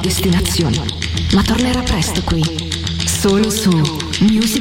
Destinazioni, ma tornerà presto qui, solo su Music.